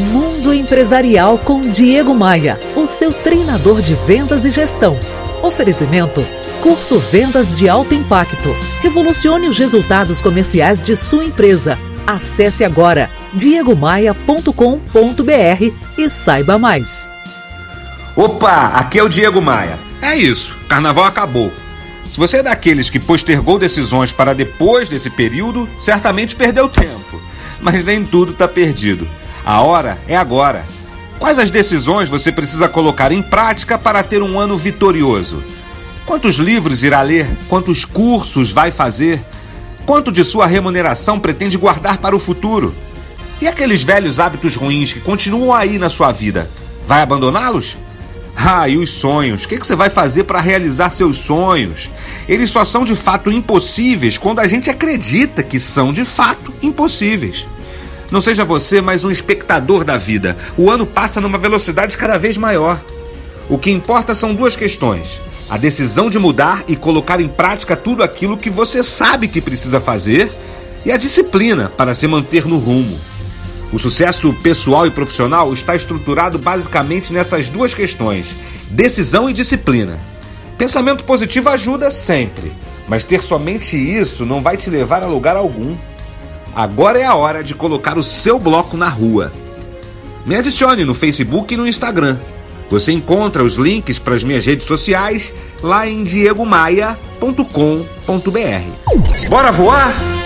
Mundo Empresarial com Diego Maia, o seu treinador de vendas e gestão. Oferecimento: Curso Vendas de Alto Impacto. Revolucione os resultados comerciais de sua empresa. Acesse agora diegomaia.com.br e saiba mais. Opa, aqui é o Diego Maia. É isso, carnaval acabou. Se você é daqueles que postergou decisões para depois desse período, certamente perdeu tempo. Mas nem tudo está perdido. A hora é agora. Quais as decisões você precisa colocar em prática para ter um ano vitorioso? Quantos livros irá ler? Quantos cursos vai fazer? Quanto de sua remuneração pretende guardar para o futuro? E aqueles velhos hábitos ruins que continuam aí na sua vida? Vai abandoná-los? Ah, e os sonhos? O que, você vai fazer para realizar seus sonhos? Eles só são de fato impossíveis quando a gente acredita que são de fato impossíveis. Não seja você mais um espectador da vida. O ano passa numa velocidade cada vez maior. O que importa são duas questões: a decisão de mudar e colocar em prática tudo aquilo que você sabe que precisa fazer, e a disciplina para se manter no rumo. O sucesso pessoal e profissional está estruturado basicamente nessas duas questões: decisão e disciplina. Pensamento positivo ajuda sempre, mas ter somente isso não vai te levar a lugar algum. Agora é a hora de colocar o seu bloco na rua. Me adicione no Facebook e no Instagram. Você encontra os links para as minhas redes sociais lá em diegomaia.com.br. Bora voar?